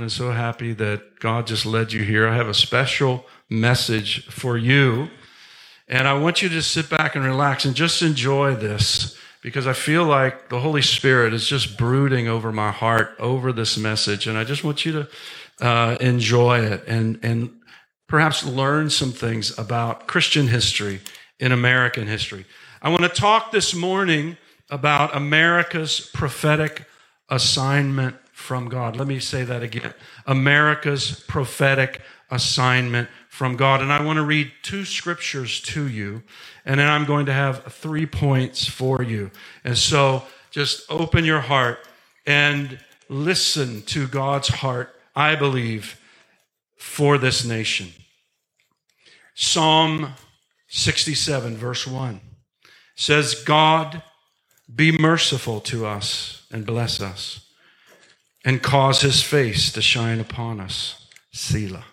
morning. So happy that God just led you here. I have a special message for you. And I want you to sit back and relax and just enjoy this because I feel like the Holy Spirit is just brooding over my heart over this message. And I just want you to uh, enjoy it and, and perhaps learn some things about Christian history in American history. I want to talk this morning about America's prophetic assignment from God. Let me say that again America's prophetic assignment from God. And I want to read two scriptures to you, and then I'm going to have three points for you. And so just open your heart and listen to God's heart, I believe, for this nation. Psalm 67, verse 1 says, God, be merciful to us and bless us, and cause his face to shine upon us. Selah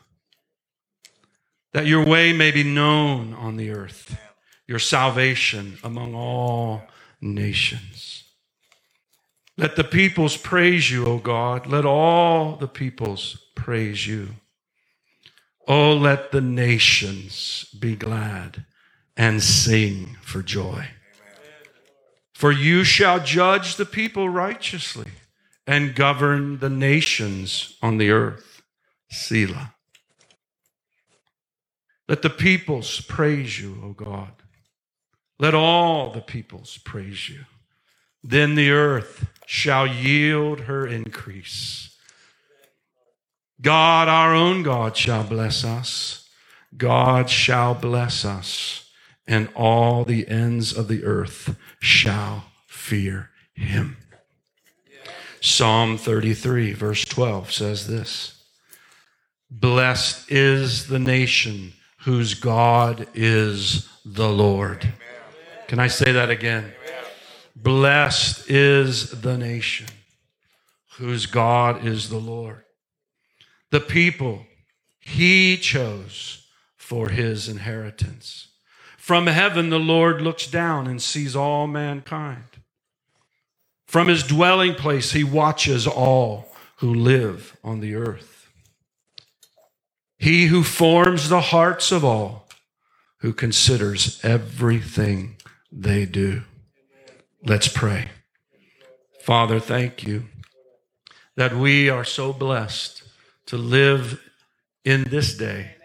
that your way may be known on the earth, your salvation among all nations. Let the peoples praise you, O God. Let all the peoples praise you. Oh, let the nations be glad and sing for joy. For you shall judge the people righteously and govern the nations on the earth. Selah. Let the peoples praise you, O God. Let all the peoples praise you. Then the earth shall yield her increase. God, our own God, shall bless us. God shall bless us, and all the ends of the earth shall fear him. Psalm 33, verse 12 says this Blessed is the nation whose God is the Lord. Can I say that again? Blessed is the nation whose God is the Lord. The people he chose for his inheritance. From heaven, the Lord looks down and sees all mankind. From his dwelling place, he watches all who live on the earth. He who forms the hearts of all, who considers everything they do. Let's pray. Father, thank you that we are so blessed to live in this day,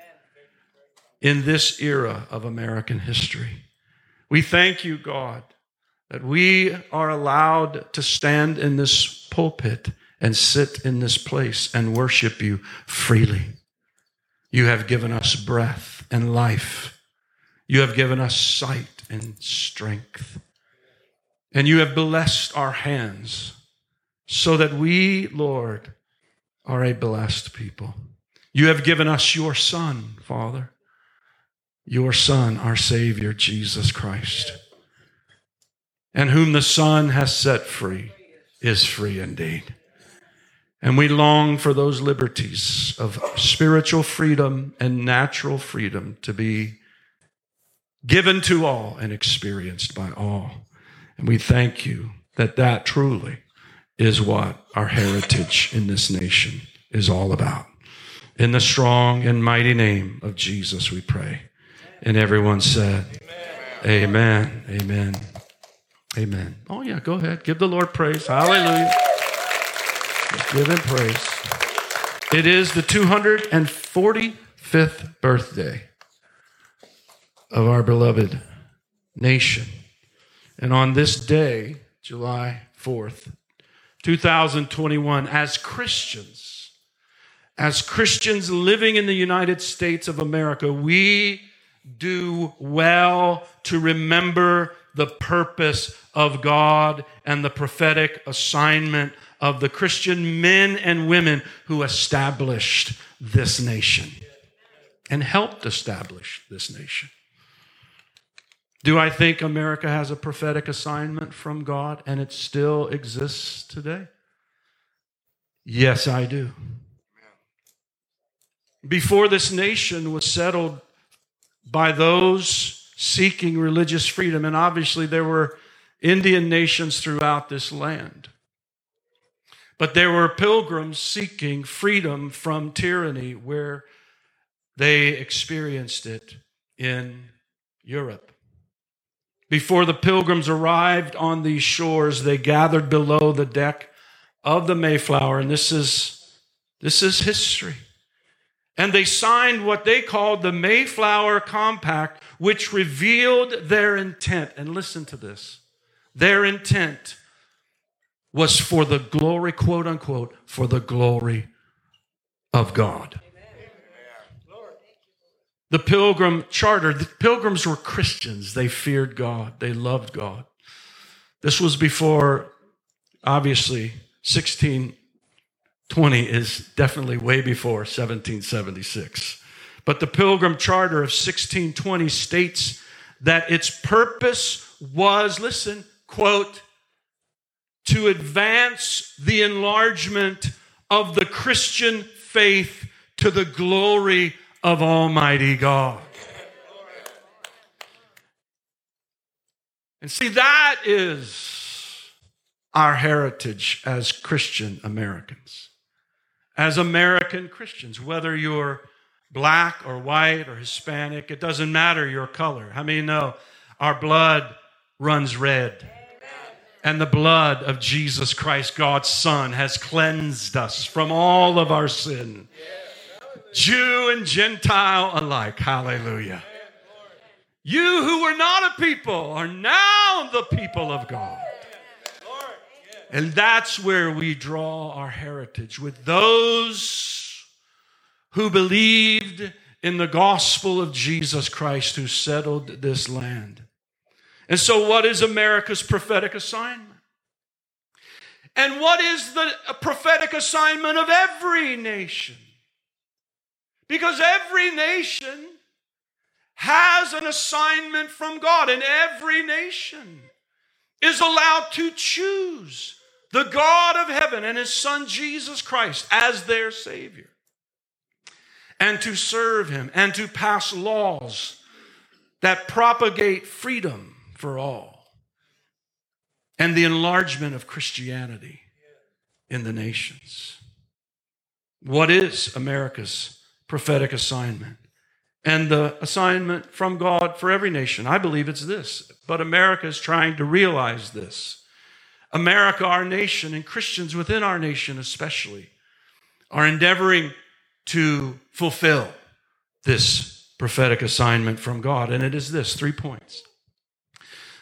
in this era of American history. We thank you, God, that we are allowed to stand in this pulpit and sit in this place and worship you freely. You have given us breath and life. You have given us sight and strength. And you have blessed our hands so that we, Lord, are a blessed people. You have given us your Son, Father, your Son, our Savior, Jesus Christ. And whom the Son has set free is free indeed. And we long for those liberties of spiritual freedom and natural freedom to be given to all and experienced by all. And we thank you that that truly is what our heritage in this nation is all about. In the strong and mighty name of Jesus, we pray. And everyone said, Amen. Amen. Amen. Amen. Oh, yeah, go ahead. Give the Lord praise. Hallelujah. Give him praise. It is the 245th birthday of our beloved nation. And on this day, July 4th, 2021, as Christians, as Christians living in the United States of America, we do well to remember the purpose of God and the prophetic assignment of the Christian men and women who established this nation and helped establish this nation. Do I think America has a prophetic assignment from God and it still exists today? Yes, I do. Before this nation was settled by those seeking religious freedom, and obviously there were Indian nations throughout this land. But there were pilgrims seeking freedom from tyranny where they experienced it in Europe. Before the pilgrims arrived on these shores, they gathered below the deck of the Mayflower, and this is, this is history. And they signed what they called the Mayflower Compact, which revealed their intent. And listen to this their intent was for the glory, quote unquote, for the glory of God. The Pilgrim Charter, the Pilgrims were Christians. They feared God, they loved God. This was before, obviously, 1620 is definitely way before 1776. But the Pilgrim Charter of 1620 states that its purpose was, listen, quote, to advance the enlargement of the Christian faith to the glory of Almighty God. And see, that is our heritage as Christian Americans. As American Christians, whether you're black or white or Hispanic, it doesn't matter your color. How many know our blood runs red? And the blood of Jesus Christ, God's Son, has cleansed us from all of our sin. Jew and Gentile alike. Hallelujah. You who were not a people are now the people of God. And that's where we draw our heritage with those who believed in the gospel of Jesus Christ who settled this land. And so, what is America's prophetic assignment? And what is the prophetic assignment of every nation? Because every nation has an assignment from God, and every nation is allowed to choose the God of heaven and his son Jesus Christ as their Savior, and to serve him and to pass laws that propagate freedom for all and the enlargement of Christianity in the nations. What is America's prophetic assignment. And the assignment from God for every nation, I believe it's this. But America is trying to realize this. America, our nation, and Christians within our nation especially, are endeavoring to fulfill this prophetic assignment from God. And it is this three points.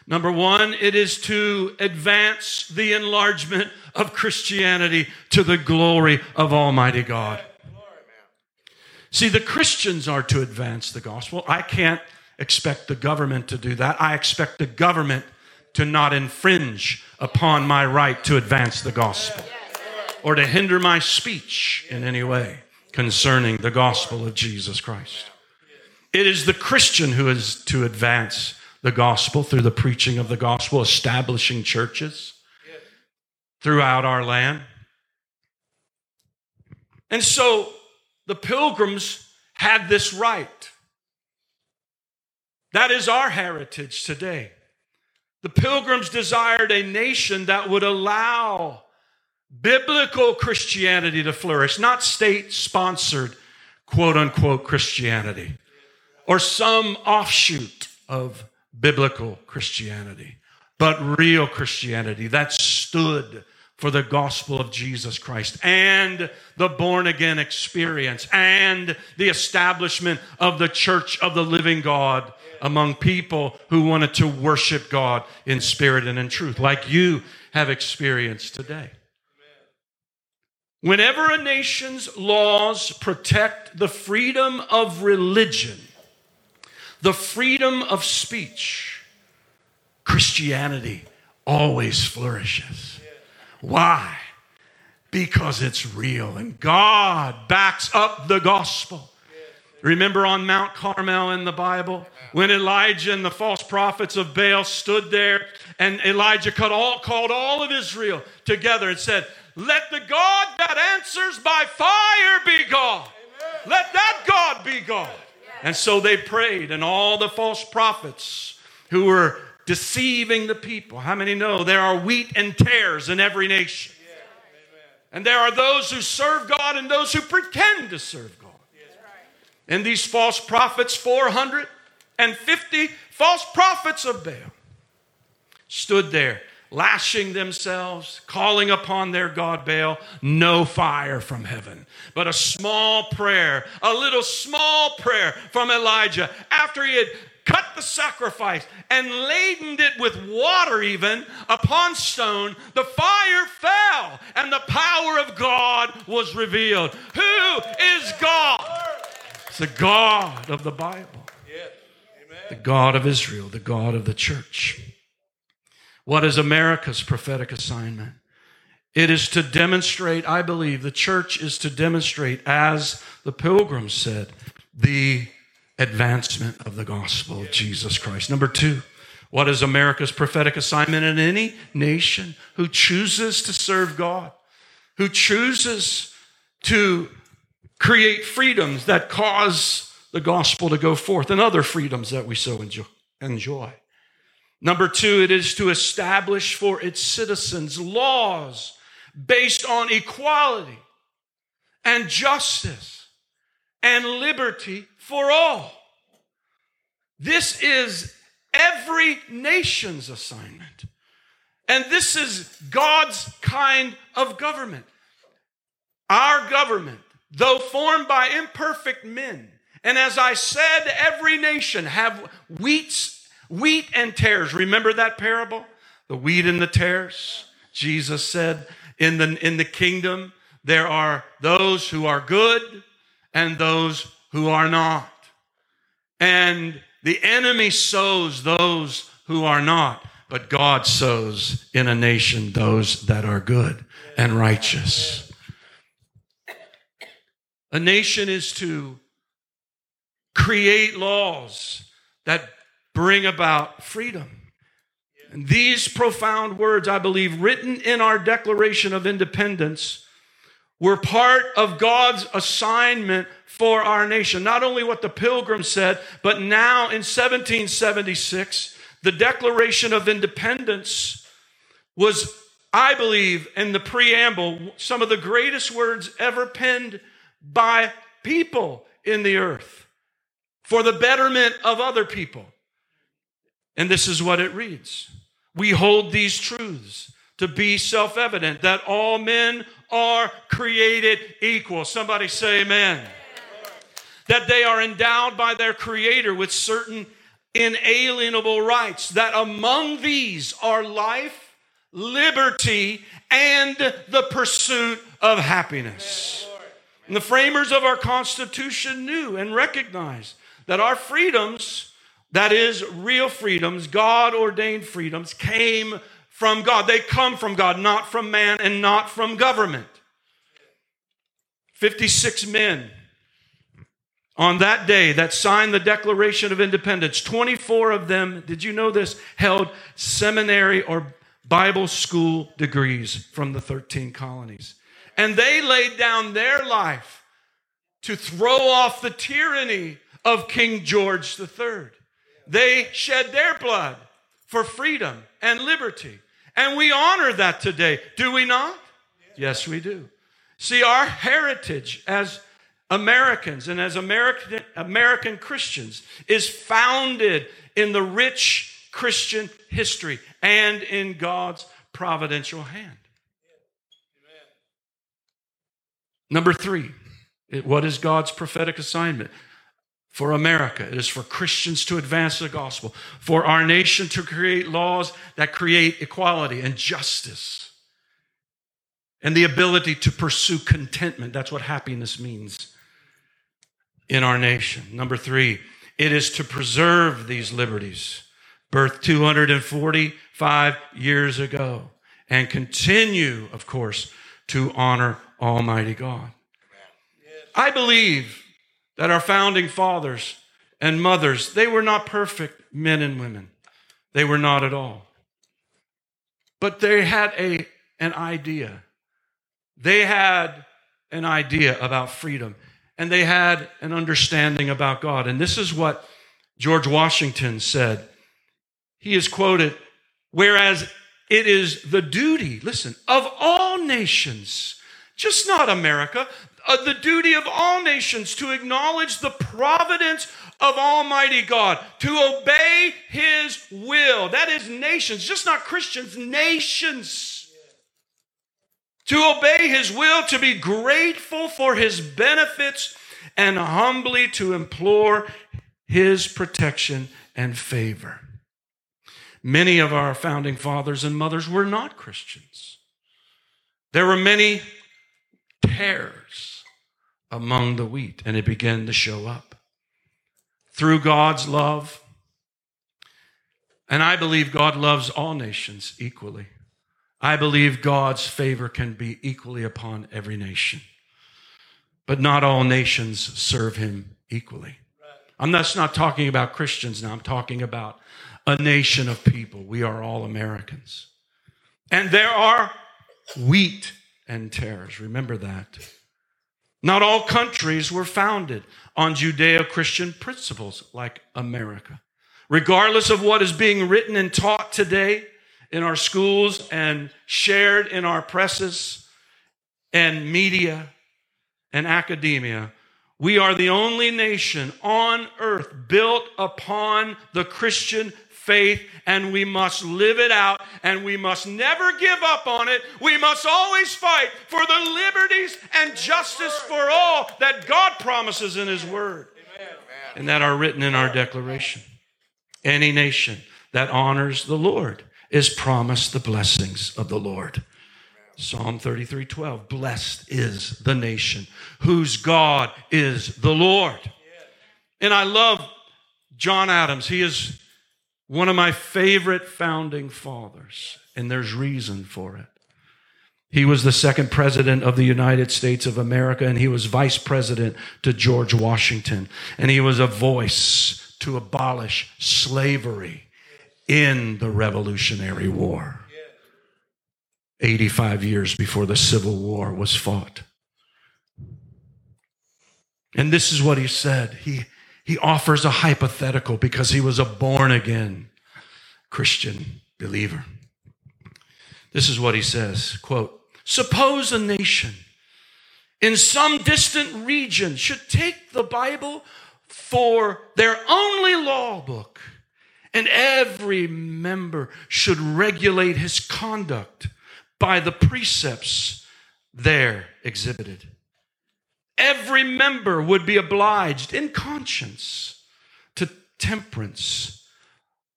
Number one, it is to advance the enlargement of Christianity to the glory of Almighty God. See, the Christians are to advance the gospel. I can't expect the government to do that. I expect the government to not infringe upon my right to advance the gospel or to hinder my speech in any way concerning the gospel of Jesus Christ. It is the Christian who is to advance the gospel through the preaching of the gospel, establishing churches throughout our land. And so the pilgrims had this right. That is our heritage today. The pilgrims desired a nation that would allow biblical Christianity to flourish, not state sponsored, quote unquote, Christianity or some offshoot of biblical Christianity, but real Christianity that stood for the gospel of Jesus Christ and the born again experience and the establishment of the church of the living God among people who wanted to worship God in spirit and in truth, like you have experienced today. Whenever a nation's laws protect the freedom of religion, the freedom of speech, Christianity always flourishes. Why? Because it's real and God backs up the gospel. Remember on Mount Carmel in the Bible when Elijah and the false prophets of Baal stood there and Elijah called all, called all of Israel together and said, Let the God that answers by fire be God. Let that God be God. And so they prayed, and all the false prophets who were deceiving the people. How many know there are wheat and tares in every nation? And there are those who serve God and those who pretend to serve God. And these false prophets, 450 false prophets of Baal, stood there lashing themselves, calling upon their God Baal, no fire from heaven, but a small prayer, a little small prayer from Elijah after he had cut the sacrifice and laden it with water even upon stone, the fire fell and the power of God was revealed. Who is God? It's the God of the Bible, the God of Israel, the God of the church. What is America's prophetic assignment? It is to demonstrate, I believe, the church is to demonstrate, as the pilgrims said, the advancement of the gospel of Jesus Christ. Number two, what is America's prophetic assignment in any nation who chooses to serve God, who chooses to create freedoms that cause the gospel to go forth and other freedoms that we so enjoy? Number two, it is to establish for its citizens laws based on equality and justice and liberty for all. This is every nation's assignment. And this is God's kind of government. Our government, though formed by imperfect men, and as I said, every nation have wheats Wheat and tares. Remember that parable? The wheat and the tares. Jesus said, in the, in the kingdom, there are those who are good and those who are not. And the enemy sows those who are not, but God sows in a nation those that are good and righteous. A nation is to create laws that bring about freedom. And these profound words, I believe, written in our Declaration of Independence, were part of God's assignment for our nation. Not only what the pilgrims said, but now in 1776, the Declaration of Independence was, I believe, in the preamble, some of the greatest words ever penned by people in the earth for the betterment of other people. And this is what it reads We hold these truths to be self evident that all men are created equal. Somebody say, Amen. That they are endowed by their Creator with certain inalienable rights, that among these are life, liberty, and the pursuit of happiness. And the framers of our Constitution knew and recognized that our freedoms that is, real freedoms, God ordained freedoms, came from God. They come from God, not from man and not from government. 56 men on that day that signed the Declaration of Independence, 24 of them, did you know this, held seminary or Bible school degrees from the 13 colonies. And they laid down their life to throw off the tyranny of King George III. They shed their blood for freedom and liberty. And we honor that today, do we not? Yes, we do. See, our heritage as Americans and as American, American Christians is founded in the rich Christian history and in God's providential hand. Number three, what is God's prophetic assignment? for America. It is for Christians to advance the gospel, for our nation to create laws that create equality and justice, and the ability to pursue contentment. That's what happiness means in our nation. Number three, it is to preserve these liberties, birthed 245 years ago, and continue, of course, to honor Almighty God. I believe that our founding fathers and mothers, they were not perfect men and women. They were not at all. But they had a, an idea. They had an idea about freedom and they had an understanding about God. And this is what George Washington said. He is quoted, whereas it is the duty, listen, of all nations just not America, uh, the duty of all nations to acknowledge the providence of Almighty God, to obey His will. That is nations, just not Christians, nations. To obey His will, to be grateful for His benefits, and humbly to implore His protection and favor. Many of our founding fathers and mothers were not Christians. There were many tares among the wheat, and it began to show up. Through God's love, and I believe God loves all nations equally. I believe God's favor can be equally upon every nation. But not all nations serve him equally. I'm just not talking about Christians now, I'm talking about a nation of people. We are all Americans. And there are wheat and tares. Remember that. Not all countries were founded on Judeo Christian principles like America. Regardless of what is being written and taught today in our schools and shared in our presses and media and academia, we are the only nation on earth built upon the Christian faith and we must live it out and we must never give up on it. We must always fight for the liberties and justice for all that God promises in His Word and that are written in our declaration. Any nation that honors the Lord is promised the blessings of the Lord. Psalm 33 12. Blessed is the nation whose God is the Lord. And I love John Adams. He is one of my favorite founding fathers, and there's reason for it. He was the second president of the United States of America, and he was vice president to George Washington. And he was a voice to abolish slavery in the Revolutionary War. 85 years before the Civil War was fought. And this is what he said. He, he offers a hypothetical because he was a born again Christian believer. This is what he says, quote, suppose a nation in some distant region should take the Bible for their only law book and every member should regulate his conduct by the precepts there exhibited every member would be obliged in conscience to temperance,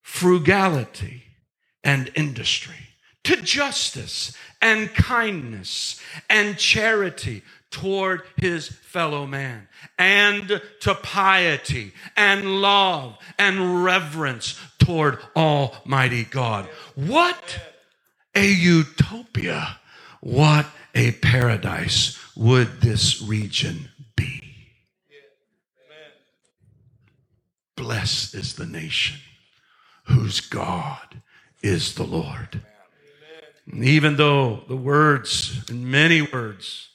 frugality, and industry, to justice and kindness and charity toward his fellow man, and to piety and love and reverence toward Almighty God. What a utopia! What a paradise would this region be? Blessed is the nation whose God is the Lord. even though the words, and many words,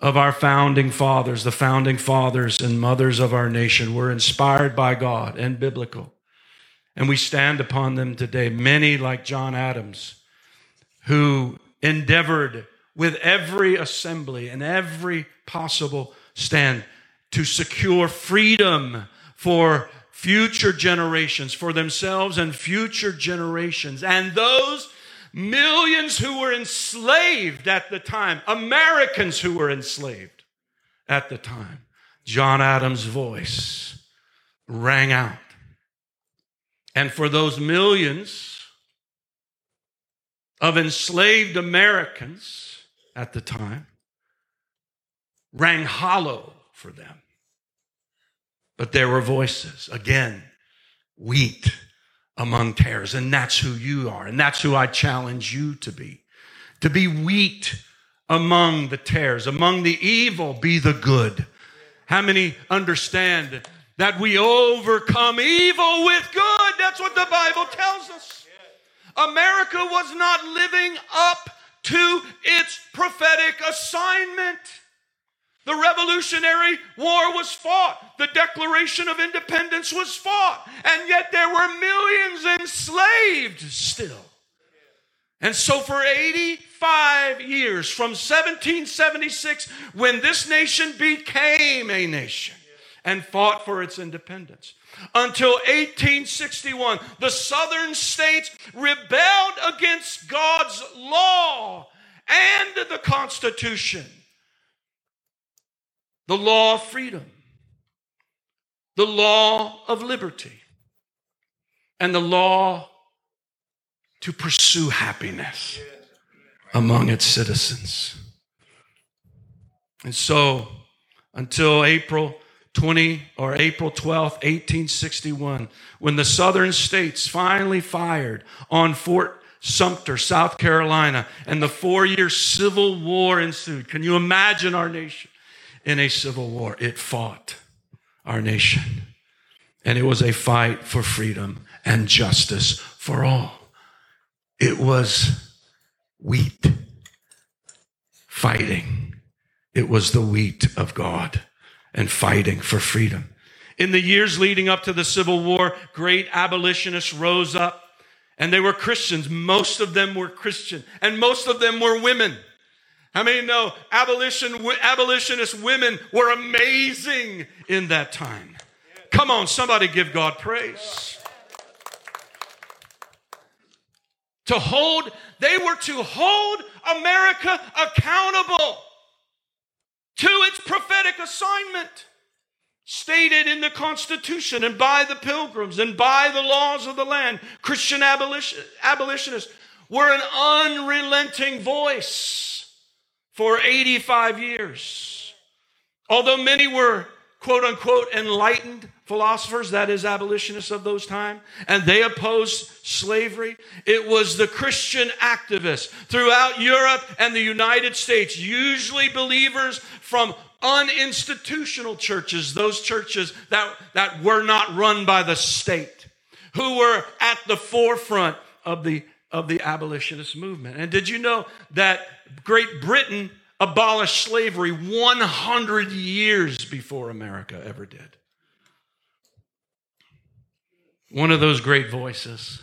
of our founding fathers, the founding fathers and mothers of our nation, were inspired by God and biblical. And we stand upon them today. Many, like John Adams, who endeavored with every assembly and every possible stand to secure freedom for future generations, for themselves and future generations. And those millions who were enslaved at the time, Americans who were enslaved at the time, John Adams' voice rang out. And for those millions of enslaved Americans, at the time rang hollow for them. But there were voices, again, wheat among tares, and that's who you are, and that's who I challenge you to be. To be wheat among the tares, among the evil, be the good. How many understand that we overcome evil with good? That's what the Bible tells us. America was not living up to its prophetic assignment. The Revolutionary War was fought. The Declaration of Independence was fought. And yet there were millions enslaved still. And so for 85 years, from 1776, when this nation became a nation and fought for its independence, until 1861, the southern states rebelled against God's law and the Constitution, the law of freedom, the law of liberty, and the law to pursue happiness among its citizens. And so, until April 20 or April 12th, 1861, when the southern states finally fired on Fort Sumter, South Carolina, and the four year civil war ensued. Can you imagine our nation in a civil war? It fought our nation, and it was a fight for freedom and justice for all. It was wheat fighting, it was the wheat of God and fighting for freedom. In the years leading up to the Civil War, great abolitionists rose up and they were Christians. Most of them were Christian and most of them were women. How many know abolition, abolitionist women were amazing in that time? Come on, somebody give God praise. To hold, they were to hold America accountable to its prophetic assignment stated in the Constitution and by the pilgrims and by the laws of the land. Christian abolition, abolitionists were an unrelenting voice for 85 years. Although many were quote unquote enlightened philosophers, that is, abolitionists of those time, and they opposed slavery. It was the Christian activists throughout Europe and the United States, usually believers from uninstitutional churches, those churches that, that were not run by the state, who were at the forefront of the, of the abolitionist movement. And did you know that Great Britain abolished slavery 100 years before America ever did? One of those great voices,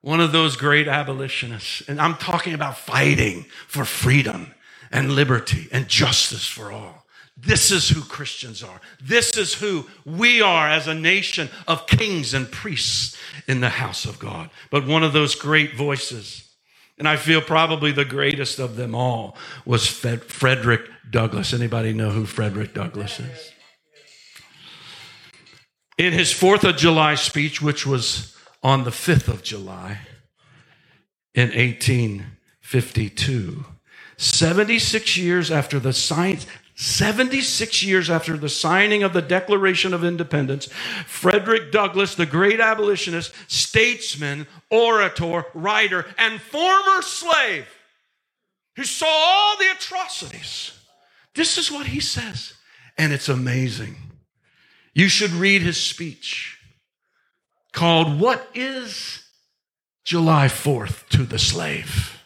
one of those great abolitionists. And I'm talking about fighting for freedom and liberty and justice for all. This is who Christians are. This is who we are as a nation of kings and priests in the house of God. But one of those great voices, and I feel probably the greatest of them all, was Frederick Douglass. Anybody know who Frederick Douglass is? In his 4th of July speech, which was on the 5th of July in 1852, 76 years after the science, 76 years after the signing of the Declaration of Independence, Frederick Douglass, the great abolitionist, statesman, orator, writer, and former slave, who saw all the atrocities, this is what he says. And it's amazing. You should read his speech called What is July 4th to the Slave?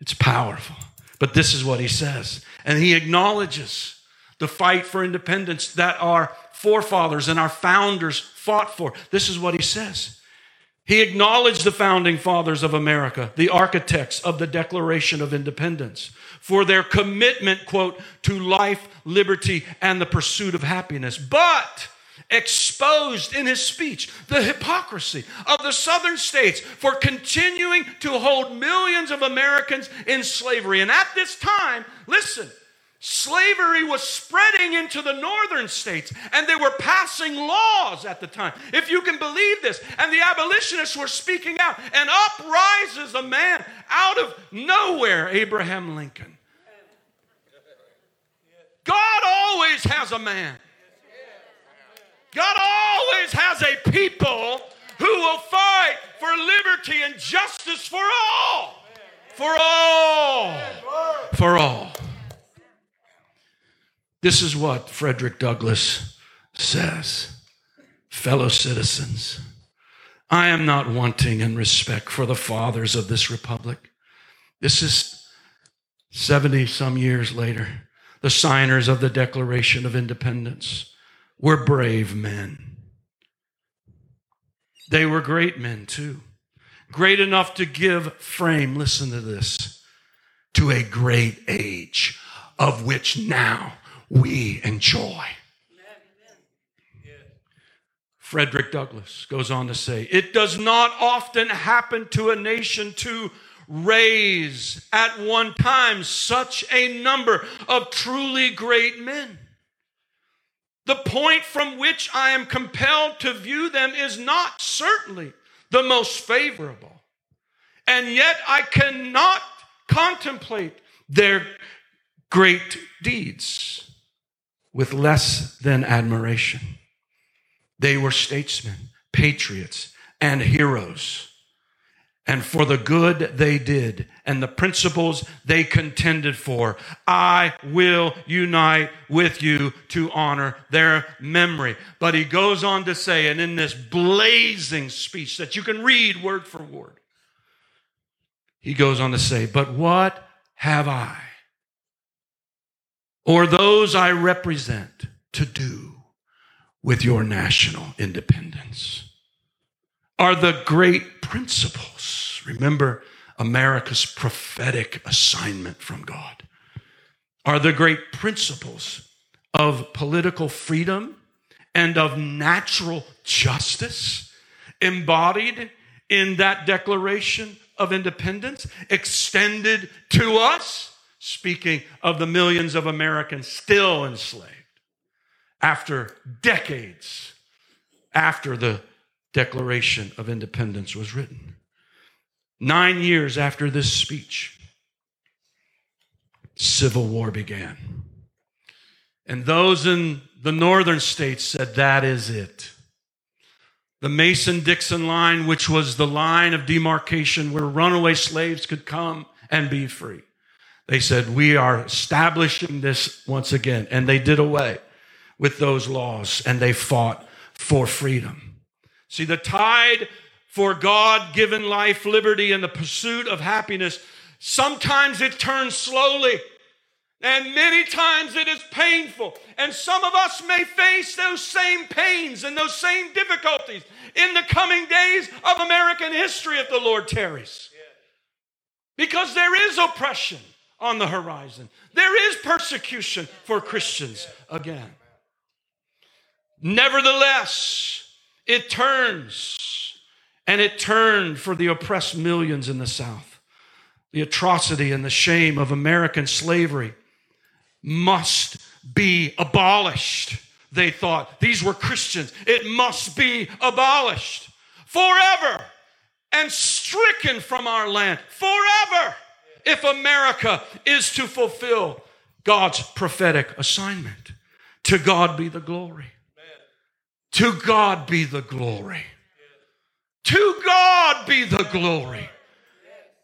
It's powerful. But this is what he says. And he acknowledges the fight for independence that our forefathers and our founders fought for. This is what he says. He acknowledged the founding fathers of America, the architects of the Declaration of Independence, for their commitment, quote, to life, liberty, and the pursuit of happiness. But exposed in his speech the hypocrisy of the southern states for continuing to hold millions of Americans in slavery. And at this time, listen, Slavery was spreading into the northern states, and they were passing laws at the time, if you can believe this. And the abolitionists were speaking out, and up rises a man out of nowhere, Abraham Lincoln. God always has a man. God always has a people who will fight for liberty and justice for all. For all. For all. This is what Frederick Douglass says Fellow citizens, I am not wanting in respect for the fathers of this republic. This is 70 some years later. The signers of the Declaration of Independence were brave men. They were great men too. great enough to give frame, listen to this, to a great age of which now we enjoy. Frederick Douglass goes on to say, It does not often happen to a nation to raise at one time such a number of truly great men. The point from which I am compelled to view them is not certainly the most favorable. And yet I cannot contemplate their great deeds with less than admiration. They were statesmen, patriots, and heroes. And for the good they did and the principles they contended for, I will unite with you to honor their memory. But he goes on to say, and in this blazing speech that you can read word for word, he goes on to say, But what have I, or those I represent, to do with your national independence are the great principles. Remember America's prophetic assignment from God. Are the great principles of political freedom and of natural justice embodied in that Declaration of Independence, extended to us, speaking of the millions of Americans still enslaved after decades after the Declaration of Independence was written. Nine years after this speech, Civil War began. And those in the northern states said, That is it. The Mason Dixon line, which was the line of demarcation where runaway slaves could come and be free. They said, We are establishing this once again. And they did away with those laws and they fought for freedom. See, the tide for God given life, liberty, and the pursuit of happiness, sometimes it turns slowly. And many times it is painful. And some of us may face those same pains and those same difficulties in the coming days of American history if the Lord tarries. Because there is oppression on the horizon, there is persecution for Christians again. Nevertheless, it turns, and it turned for the oppressed millions in the South. The atrocity and the shame of American slavery must be abolished. They thought these were Christians. It must be abolished forever and stricken from our land forever if America is to fulfill God's prophetic assignment. To God be the glory. To God be the glory. To God be the glory.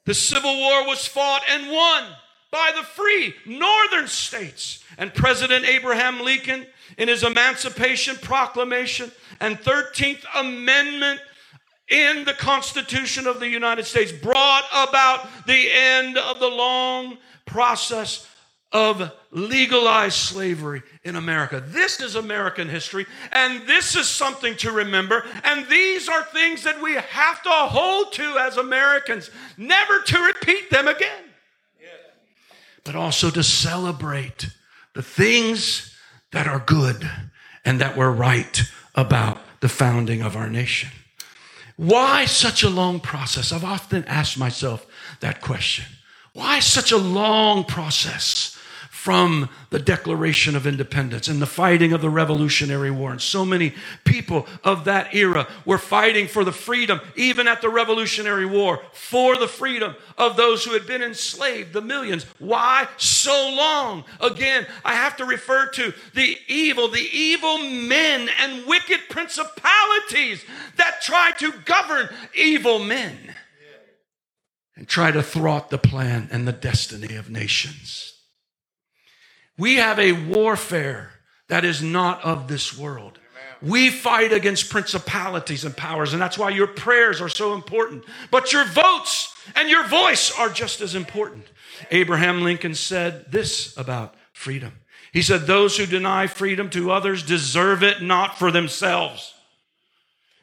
The Civil War was fought and won by the free northern states. And President Abraham Lincoln, in his Emancipation Proclamation and 13th Amendment in the Constitution of the United States, brought about the end of the long process of legalized slavery in America. This is American history, and this is something to remember. And these are things that we have to hold to as Americans, never to repeat them again, but also to celebrate the things that are good and that were right about the founding of our nation. Why such a long process? I've often asked myself that question. Why such a long process? from the Declaration of Independence and the fighting of the Revolutionary War. And so many people of that era were fighting for the freedom, even at the Revolutionary War, for the freedom of those who had been enslaved, the millions. Why so long? Again, I have to refer to the evil, the evil men and wicked principalities that try to govern evil men and try to thwart the plan and the destiny of nations. We have a warfare that is not of this world. We fight against principalities and powers, and that's why your prayers are so important. But your votes and your voice are just as important. Abraham Lincoln said this about freedom. He said, Those who deny freedom to others deserve it not for themselves.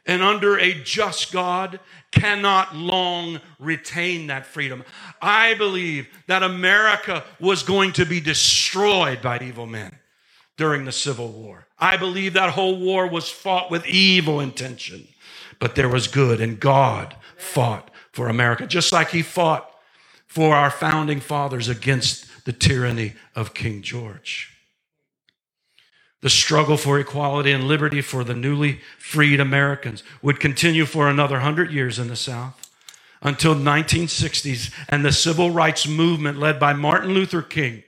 and under a just God cannot long retain that freedom. I believe that America was going to be destroyed by evil men during the Civil War. I believe that whole war was fought with evil intention, but there was good, and God fought for America, just like He fought for our founding fathers against the tyranny of King George. The struggle for equality and liberty for the newly freed Americans would continue for another hundred years in the South until 1960s and the civil rights movement led by Martin Luther King.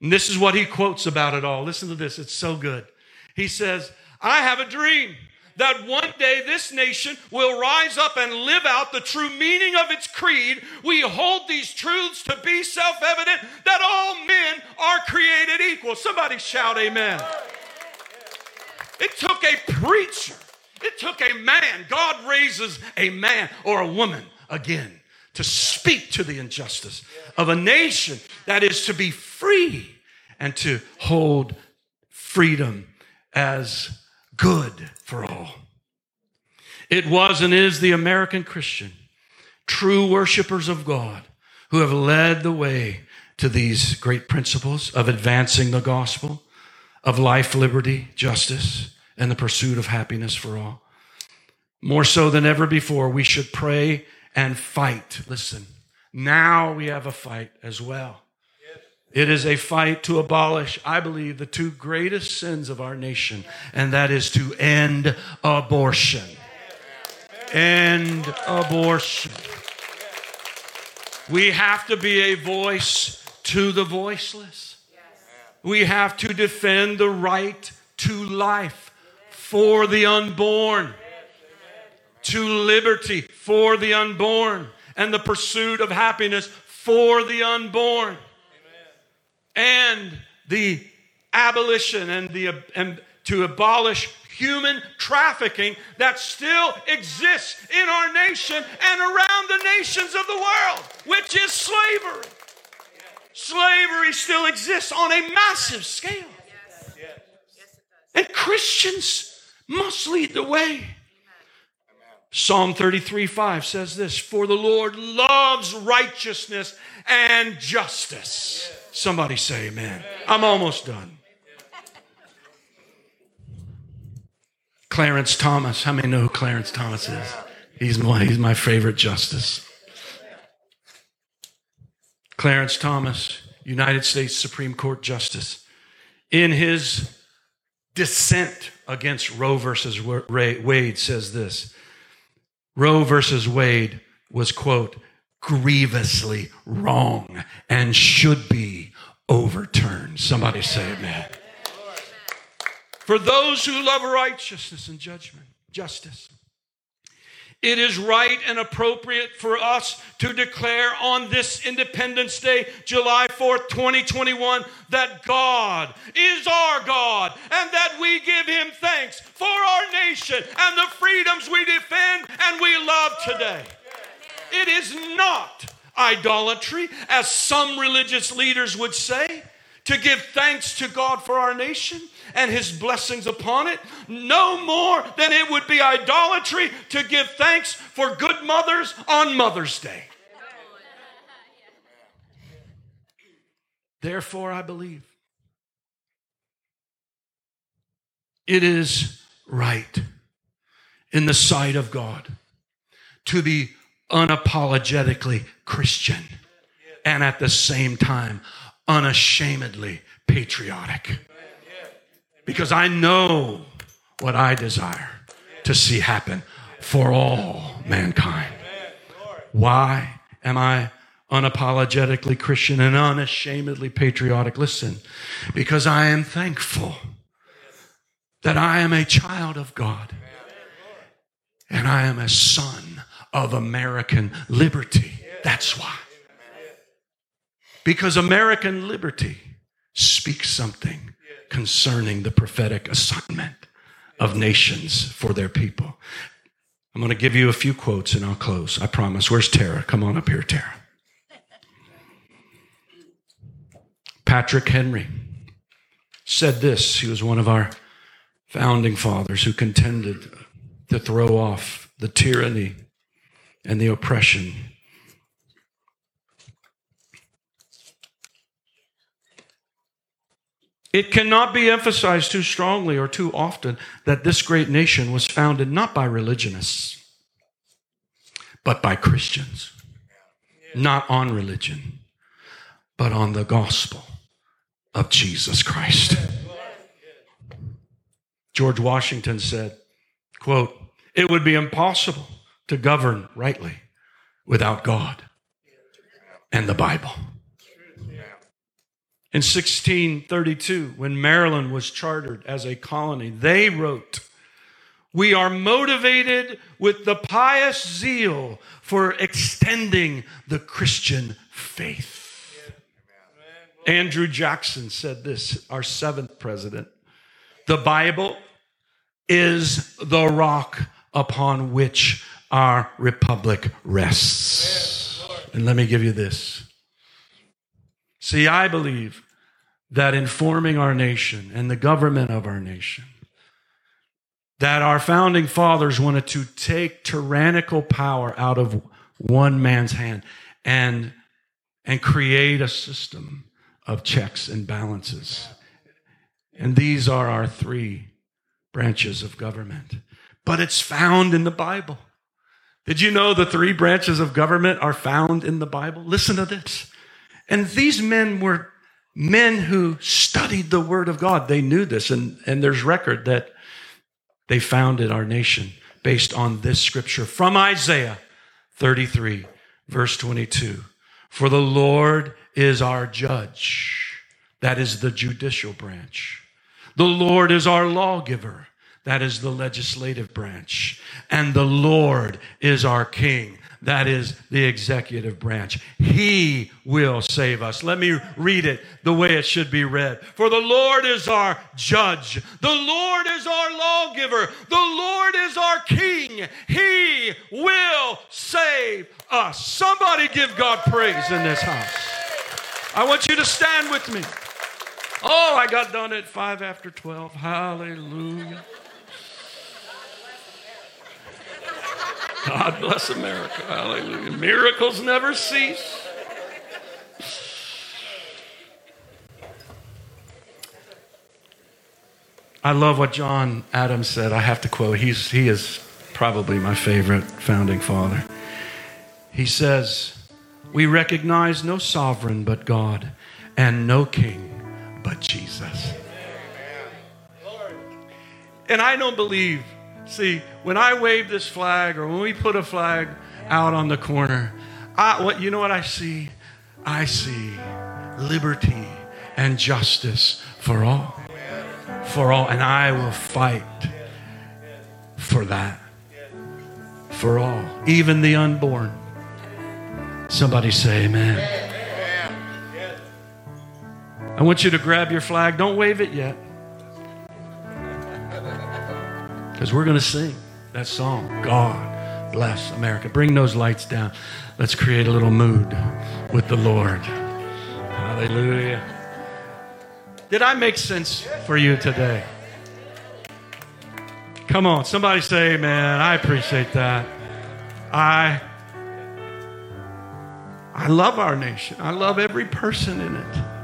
And this is what he quotes about it all. Listen to this, it's so good. He says, I have a dream that one day this nation will rise up and live out the true meaning of its creed. We hold these truths to be self evident that all men are created equal. Somebody shout, Amen. It took a preacher, it took a man. God raises a man or a woman again to speak to the injustice of a nation that is to be free and to hold freedom as good for all. It was and is the American Christian, true worshipers of God, who have led the way to these great principles of advancing the gospel, of life, liberty, justice, and the pursuit of happiness for all. More so than ever before, we should pray and fight. Listen, now we have a fight as well. It is a fight to abolish, I believe, the two greatest sins of our nation, and that is to end abortion. End abortion. We have to be a voice to the voiceless. We have to defend the right to life for the unborn, to liberty for the unborn, and the pursuit of happiness for the unborn and the abolition and the and to abolish human trafficking that still exists in our nation and around the nations of the world, which is slavery. Slavery still exists on a massive scale. And Christians must lead the way. Psalm 33 5 says this For the Lord loves righteousness and justice. Somebody say amen. I'm almost done. Clarence Thomas. How many know who Clarence Thomas is? He's my, he's my favorite justice. Clarence Thomas, United States Supreme Court Justice, in his dissent against Roe versus Wade, says this Roe versus Wade was, quote, grievously wrong and should be overturned. Somebody say amen. For those who love righteousness and judgment, justice, it is right and appropriate for us to declare on this Independence Day, July 4th, 2021, that God is our God and that we give Him thanks for our nation and the freedoms we defend and we love today. It is not idolatry, as some religious leaders would say, to give thanks to God for our nation and his blessings upon it, no more than it would be idolatry to give thanks for good mothers on Mother's Day. Therefore, I believe it is right in the sight of God to be unapologetically Christian and at the same time unashamedly patriotic. Because I know what I desire to see happen for all mankind. Why am I unapologetically Christian and unashamedly patriotic? Listen, because I am thankful that I am a child of God and I am a son of American liberty. That's why. Because American liberty speaks something concerning the prophetic assignment of nations for their people. I'm going to give you a few quotes and I'll close. I promise. Where's Tara? Come on up here, Tara. Patrick Henry said this. He was one of our founding fathers who contended to throw off the tyranny and the oppression. It cannot be emphasized too strongly or too often that this great nation was founded not by religionists, but by Christians. Not on religion, but on the gospel of Jesus Christ. George Washington said, quote, it would be impossible to govern rightly without God and the Bible. In 1632, when Maryland was chartered as a colony, they wrote, We are motivated with the pious zeal for extending the Christian faith. Andrew Jackson said this, our seventh president. The Bible is the rock upon which our republic rests. And let me give you this. See, I believe that informing our nation and the government of our nation, that our founding fathers wanted to take tyrannical power out of one man's hand and, and create a system of checks and balances. And these are our three branches of government. But it's found in the Bible. Did you know the three branches of government are found in the Bible? Listen to this. And these men were men who studied the Word of God. They knew this, and, and there's record that they founded our nation based on this scripture from Isaiah 33, verse 22. For the Lord is our judge. That is the judicial branch. The Lord is our lawgiver. That is the legislative branch. And the Lord is our king. That is the executive branch. He will save us. Let me read it the way it should be read. For the Lord is our judge. The Lord is our lawgiver. The Lord is our king. He will save us. Somebody give God praise in this house. I want you to stand with me. Oh, I got done at five after 12. Hallelujah. God bless America. Hallelujah. Miracles never cease. I love what John Adams said. I have to quote. He's, he is probably my favorite founding father. He says, We recognize no sovereign but God and no king but Jesus. Amen. And I don't believe See, when I wave this flag or when we put a flag out on the corner, I, what you know what I see? I see liberty and justice for all. For all. And I will fight for that. For all. Even the unborn. Somebody say amen. I want you to grab your flag. Don't wave it yet. Because we're going to sing that song, God Bless America. Bring those lights down. Let's create a little mood with the Lord. Hallelujah. Did I make sense for you today? Come on, somebody say amen. I appreciate that. I I love our nation. I love every person in it.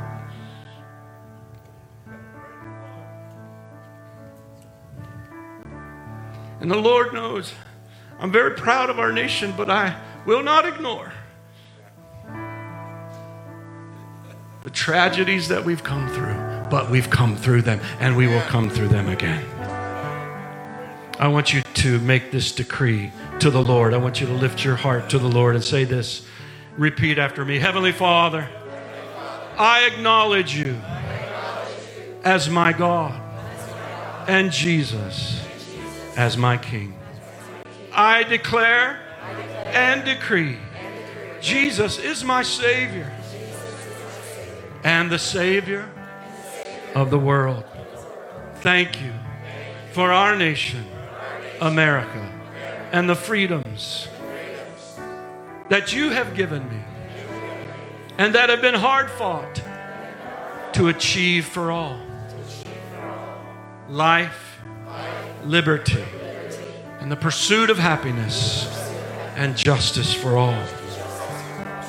And the Lord knows I'm very proud of our nation, but I will not ignore the tragedies that we've come through. But we've come through them, and we will come through them again. I want you to make this decree to the Lord. I want you to lift your heart to the Lord and say this. Repeat after me Heavenly Father, I acknowledge you as my God and Jesus as my King. I declare and decree Jesus is my Savior and the Savior of the world. Thank you for our nation, America, and the freedoms that you have given me and that have been hard fought to achieve for all life liberty, and the pursuit of happiness and justice for all.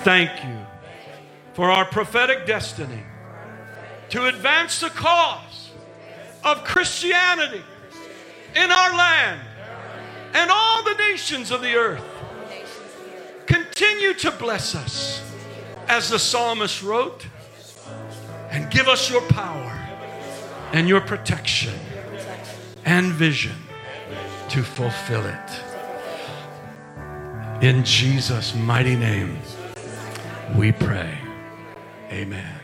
Thank you for our prophetic destiny to advance the cause of Christianity in our land and all the nations of the earth. Continue to bless us as the psalmist wrote and give us your power and your protection and vision to fulfill it. In Jesus' mighty name, we pray. Amen.